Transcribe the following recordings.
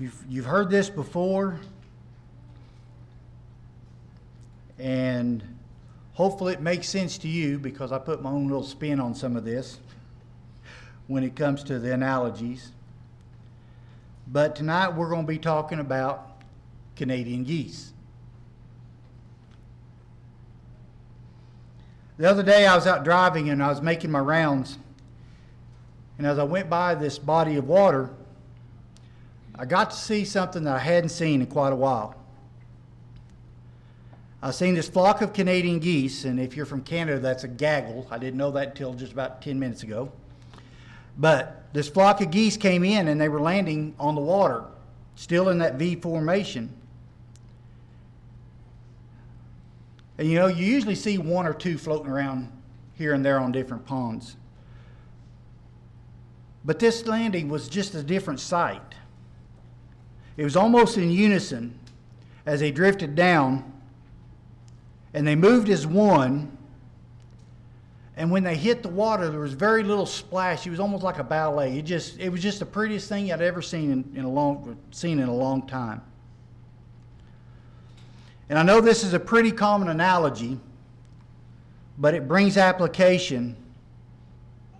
You've, you've heard this before, and hopefully it makes sense to you because I put my own little spin on some of this when it comes to the analogies. But tonight we're going to be talking about Canadian geese. The other day I was out driving and I was making my rounds. And as I went by this body of water, I got to see something that I hadn't seen in quite a while. I've seen this flock of Canadian geese, and if you're from Canada, that's a gaggle. I didn't know that until just about 10 minutes ago. But this flock of geese came in and they were landing on the water, still in that V formation. And you know, you usually see one or two floating around here and there on different ponds. But this landing was just a different sight. It was almost in unison as they drifted down and they moved as one. And when they hit the water, there was very little splash. It was almost like a ballet. It just it was just the prettiest thing I'd ever seen in, in a long seen in a long time. And I know this is a pretty common analogy, but it brings application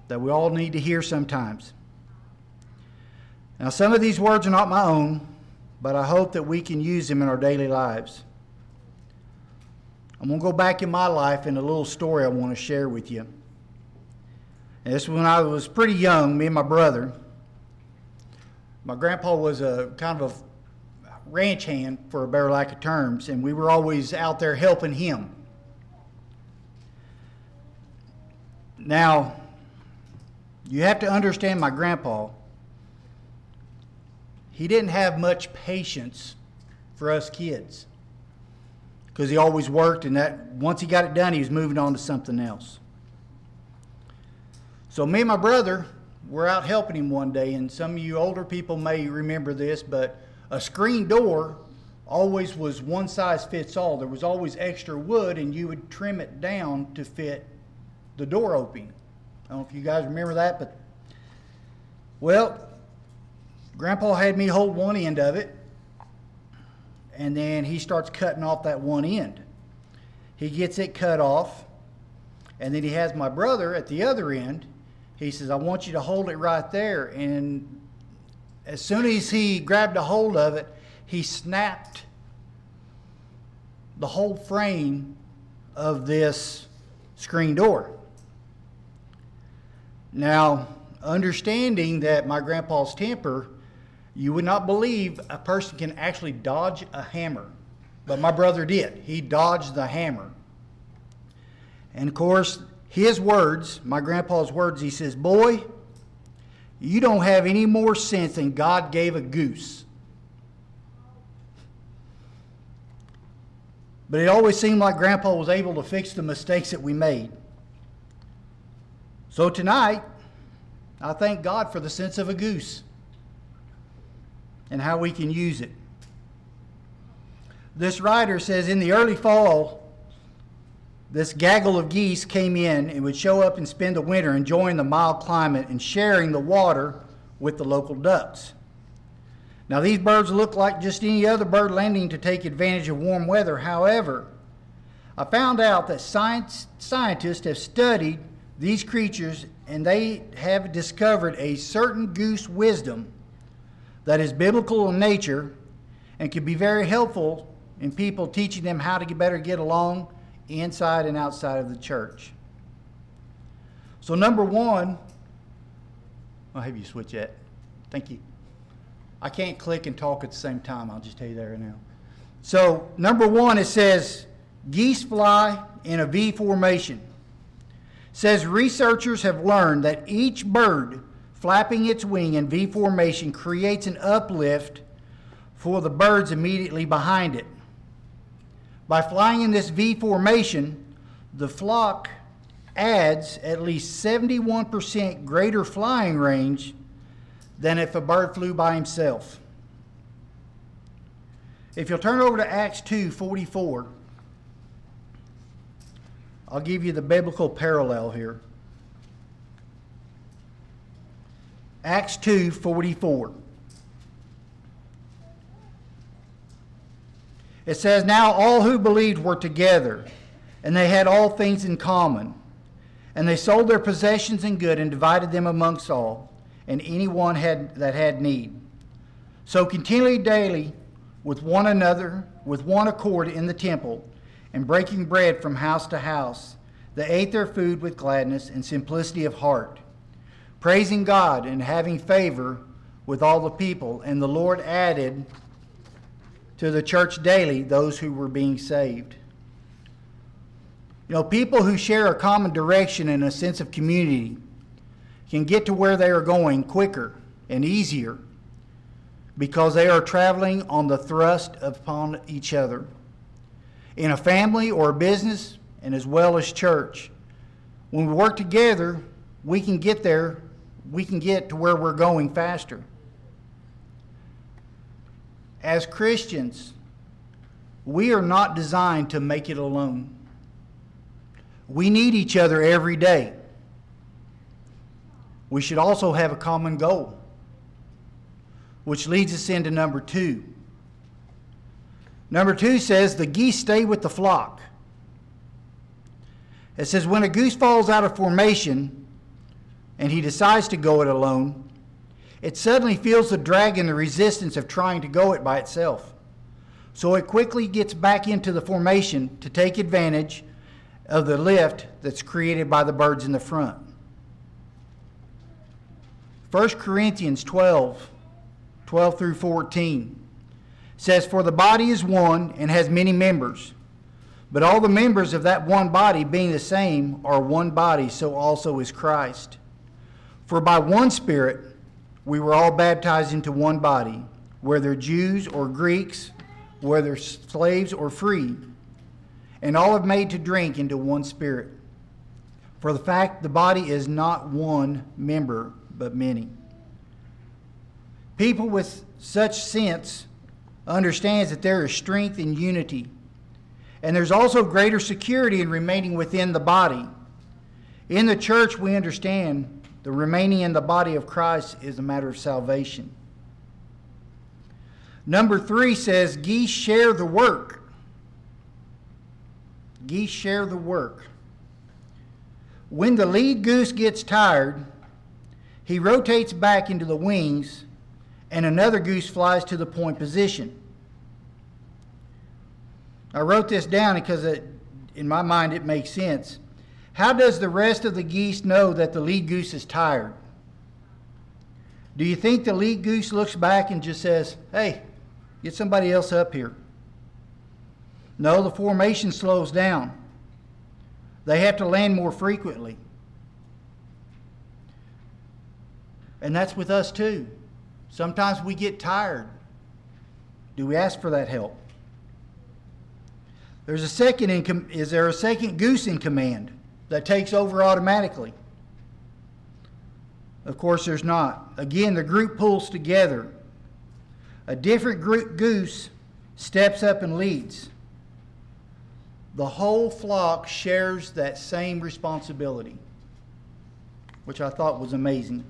that we all need to hear sometimes. Now, some of these words are not my own, but I hope that we can use them in our daily lives. I'm going to go back in my life in a little story I want to share with you. And this when I was pretty young, me and my brother. My grandpa was a kind of a ranch hand, for a better lack of terms, and we were always out there helping him. Now, you have to understand my grandpa. He didn't have much patience for us kids because he always worked, and that once he got it done, he was moving on to something else. So me and my brother were out helping him one day, and some of you older people may remember this, but a screen door always was one size fits all. There was always extra wood, and you would trim it down to fit the door opening. I don't know if you guys remember that, but well, Grandpa had me hold one end of it, and then he starts cutting off that one end. He gets it cut off, and then he has my brother at the other end. He says, I want you to hold it right there. And as soon as he grabbed a hold of it, he snapped the whole frame of this screen door. Now, understanding that my grandpa's temper, you would not believe a person can actually dodge a hammer. But my brother did. He dodged the hammer. And of course, his words, my grandpa's words, he says, Boy, you don't have any more sense than God gave a goose. But it always seemed like Grandpa was able to fix the mistakes that we made. So tonight, I thank God for the sense of a goose and how we can use it. This writer says in the early fall, this gaggle of geese came in and would show up and spend the winter enjoying the mild climate and sharing the water with the local ducks. Now, these birds look like just any other bird landing to take advantage of warm weather. However, I found out that science, scientists have studied these creatures and they have discovered a certain goose wisdom that is biblical in nature and can be very helpful in people teaching them how to better get along inside and outside of the church. So, number one, I'll have you switch that. Thank you. I can't click and talk at the same time. I'll just tell you that right now. So, number one, it says geese fly in a V formation. It says researchers have learned that each bird flapping its wing in V formation creates an uplift for the birds immediately behind it. By flying in this V formation, the flock adds at least 71% greater flying range than if a bird flew by himself. If you'll turn over to Acts 2 44, I'll give you the biblical parallel here. Acts 2 44. It says, Now all who believed were together, and they had all things in common. And they sold their possessions and good and divided them amongst all, and anyone had, that had need. So continually daily with one another, with one accord in the temple, and breaking bread from house to house, they ate their food with gladness and simplicity of heart, praising God and having favor with all the people. And the Lord added to the church daily those who were being saved. You know, people who share a common direction and a sense of community can get to where they are going quicker and easier because they are traveling on the thrust upon each other. In a family or a business, and as well as church, when we work together, we can get there, we can get to where we're going faster. As Christians, we are not designed to make it alone. We need each other every day. We should also have a common goal, which leads us into number two. Number two says the geese stay with the flock. It says when a goose falls out of formation and he decides to go it alone, it suddenly feels the drag and the resistance of trying to go it by itself. So it quickly gets back into the formation to take advantage of the lift that's created by the birds in the front. 1 Corinthians 12, 12 through 14 says, For the body is one and has many members, but all the members of that one body, being the same, are one body, so also is Christ. For by one Spirit we were all baptized into one body, whether Jews or Greeks, whether slaves or free and all have made to drink into one spirit. For the fact the body is not one member, but many. People with such sense understands that there is strength in unity. And there's also greater security in remaining within the body. In the church, we understand the remaining in the body of Christ is a matter of salvation. Number three says, geese share the work. Geese share the work. When the lead goose gets tired, he rotates back into the wings, and another goose flies to the point position. I wrote this down because it, in my mind it makes sense. How does the rest of the geese know that the lead goose is tired? Do you think the lead goose looks back and just says, hey, get somebody else up here? No, the formation slows down. They have to land more frequently. And that's with us too. Sometimes we get tired. Do we ask for that help? There's a second in com- is there a second goose in command that takes over automatically? Of course there's not. Again, the group pulls together. A different group goose steps up and leads the whole flock shares that same responsibility, which I thought was amazing.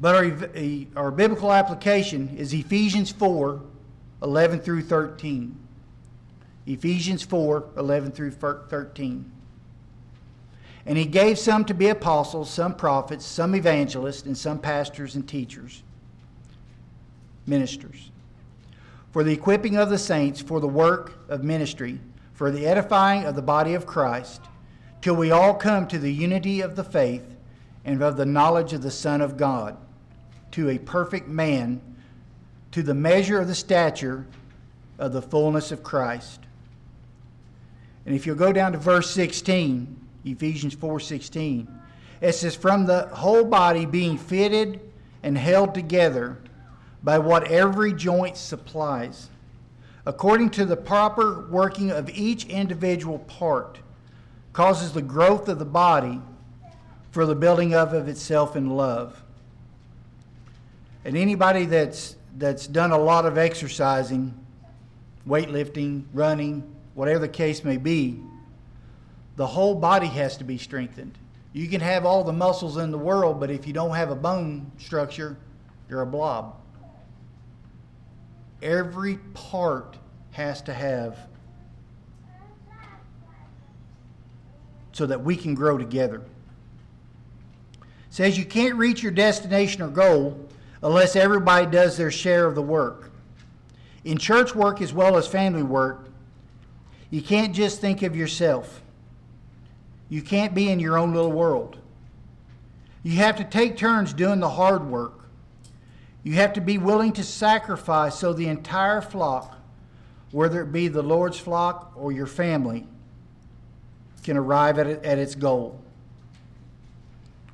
But our, our biblical application is Ephesians 4 11 through 13. Ephesians 4 11 through 13. And he gave some to be apostles, some prophets, some evangelists, and some pastors and teachers, ministers for the equipping of the saints for the work of ministry, for the edifying of the body of Christ, till we all come to the unity of the faith and of the knowledge of the Son of God, to a perfect man, to the measure of the stature of the fullness of Christ. And if you'll go down to verse 16, Ephesians 4:16, it says from the whole body being fitted and held together by what every joint supplies, according to the proper working of each individual part, causes the growth of the body for the building up of itself in love. And anybody that's that's done a lot of exercising, weightlifting, running, whatever the case may be, the whole body has to be strengthened. You can have all the muscles in the world, but if you don't have a bone structure, you're a blob. Every part has to have so that we can grow together. It says you can't reach your destination or goal unless everybody does their share of the work. In church work as well as family work, you can't just think of yourself. You can't be in your own little world. You have to take turns doing the hard work. You have to be willing to sacrifice so the entire flock, whether it be the Lord's flock or your family, can arrive at, it, at its goal.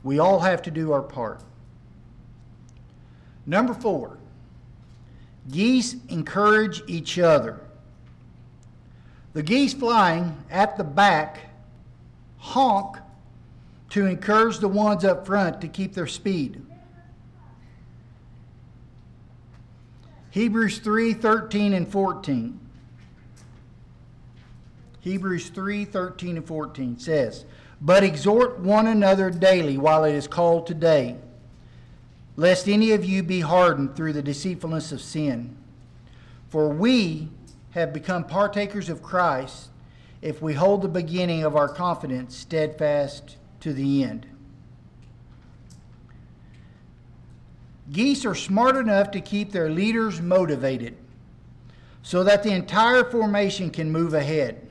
We all have to do our part. Number four, geese encourage each other. The geese flying at the back honk to encourage the ones up front to keep their speed. Hebrews 3 13 and 14. Hebrews 3 13 and 14 says, But exhort one another daily while it is called today, lest any of you be hardened through the deceitfulness of sin. For we have become partakers of Christ if we hold the beginning of our confidence steadfast to the end. Geese are smart enough to keep their leaders motivated so that the entire formation can move ahead.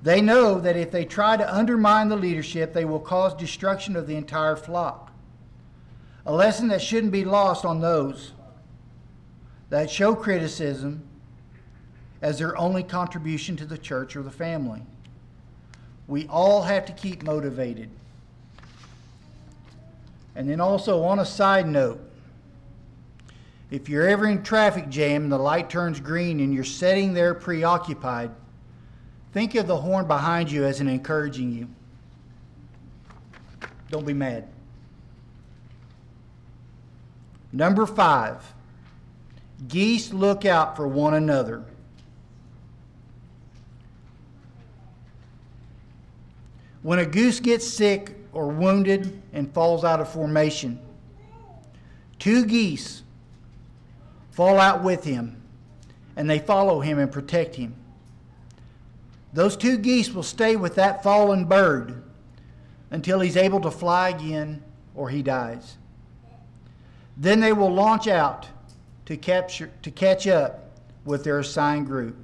They know that if they try to undermine the leadership, they will cause destruction of the entire flock. A lesson that shouldn't be lost on those that show criticism as their only contribution to the church or the family. We all have to keep motivated. And then also on a side note, if you're ever in traffic jam and the light turns green and you're sitting there preoccupied, think of the horn behind you as an encouraging you. Don't be mad. Number five, geese look out for one another. When a goose gets sick or wounded and falls out of formation, two geese fall out with him and they follow him and protect him. Those two geese will stay with that fallen bird until he's able to fly again or he dies. Then they will launch out to, capture, to catch up with their assigned group.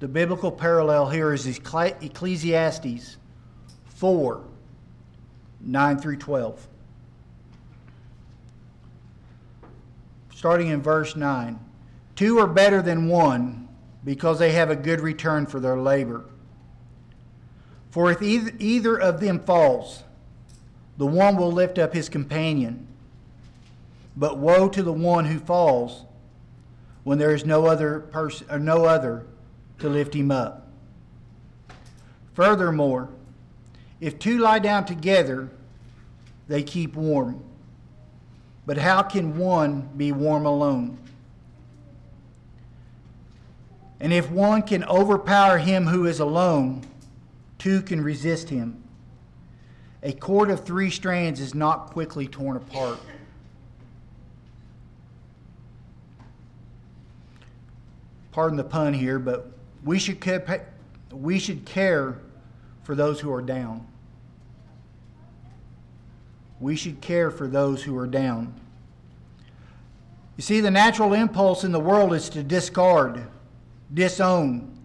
The biblical parallel here is Ecclesiastes 4 9 through 12. Starting in verse 9 Two are better than one because they have a good return for their labor. For if either, either of them falls, the one will lift up his companion. But woe to the one who falls when there is no other person or no other to lift him up. Furthermore, if two lie down together, they keep warm. But how can one be warm alone? And if one can overpower him who is alone, two can resist him. A cord of three strands is not quickly torn apart. Pardon the pun here, but we should, we should care for those who are down. We should care for those who are down. You see, the natural impulse in the world is to discard, disown,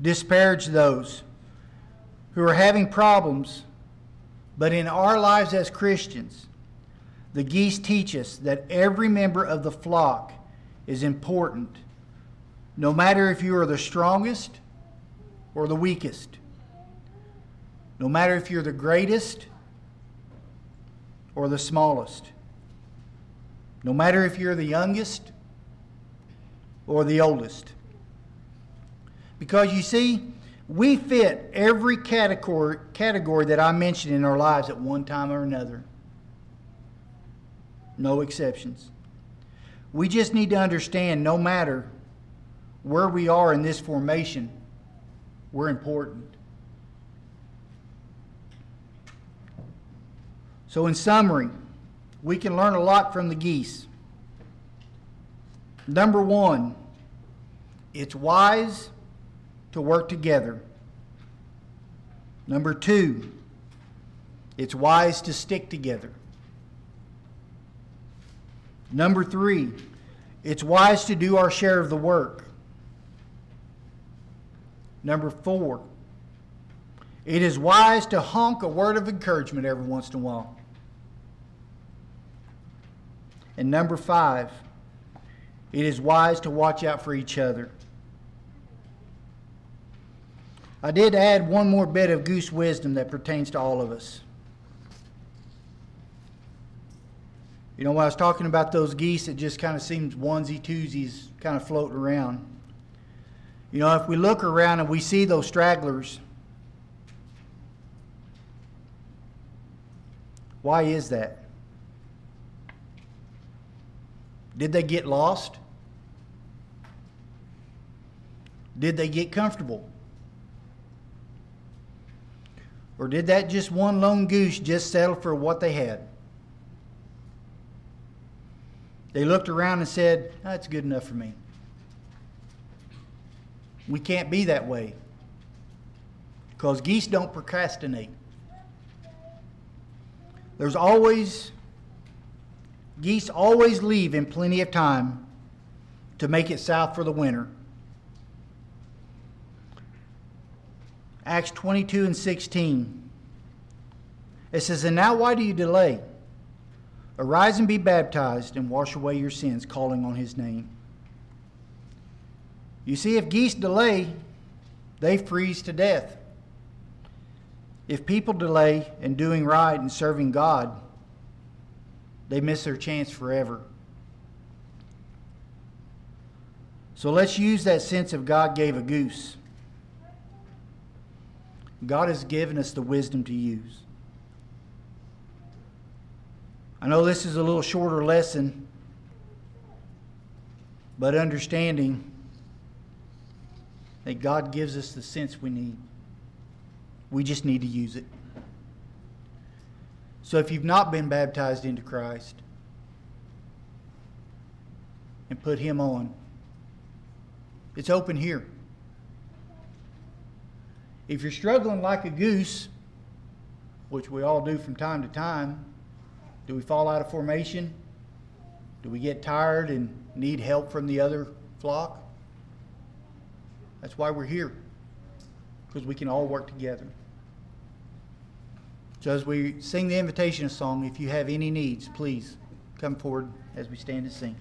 disparage those who are having problems. But in our lives as Christians, the geese teach us that every member of the flock is important no matter if you are the strongest or the weakest, no matter if you're the greatest or the smallest, no matter if you're the youngest or the oldest. Because you see, we fit every category, category that I mentioned in our lives at one time or another. No exceptions. We just need to understand no matter where we are in this formation, we're important. So, in summary, we can learn a lot from the geese. Number one, it's wise to work together. Number two, it's wise to stick together. Number three, it's wise to do our share of the work. Number four, it is wise to honk a word of encouragement every once in a while. And number five, it is wise to watch out for each other. I did add one more bit of goose wisdom that pertains to all of us. You know, when I was talking about those geese, it just kind of seems onesie twosies kind of floating around. You know, if we look around and we see those stragglers, why is that? Did they get lost? Did they get comfortable? Or did that just one lone goose just settle for what they had? They looked around and said, That's good enough for me. We can't be that way because geese don't procrastinate. There's always, geese always leave in plenty of time to make it south for the winter. Acts 22 and 16. It says, And now why do you delay? Arise and be baptized and wash away your sins, calling on his name. You see, if geese delay, they freeze to death. If people delay in doing right and serving God, they miss their chance forever. So let's use that sense of God gave a goose. God has given us the wisdom to use. I know this is a little shorter lesson, but understanding that God gives us the sense we need. We just need to use it. So if you've not been baptized into Christ and put Him on, it's open here. If you're struggling like a goose, which we all do from time to time, do we fall out of formation? Do we get tired and need help from the other flock? That's why we're here, because we can all work together. So, as we sing the invitation song, if you have any needs, please come forward as we stand and sing.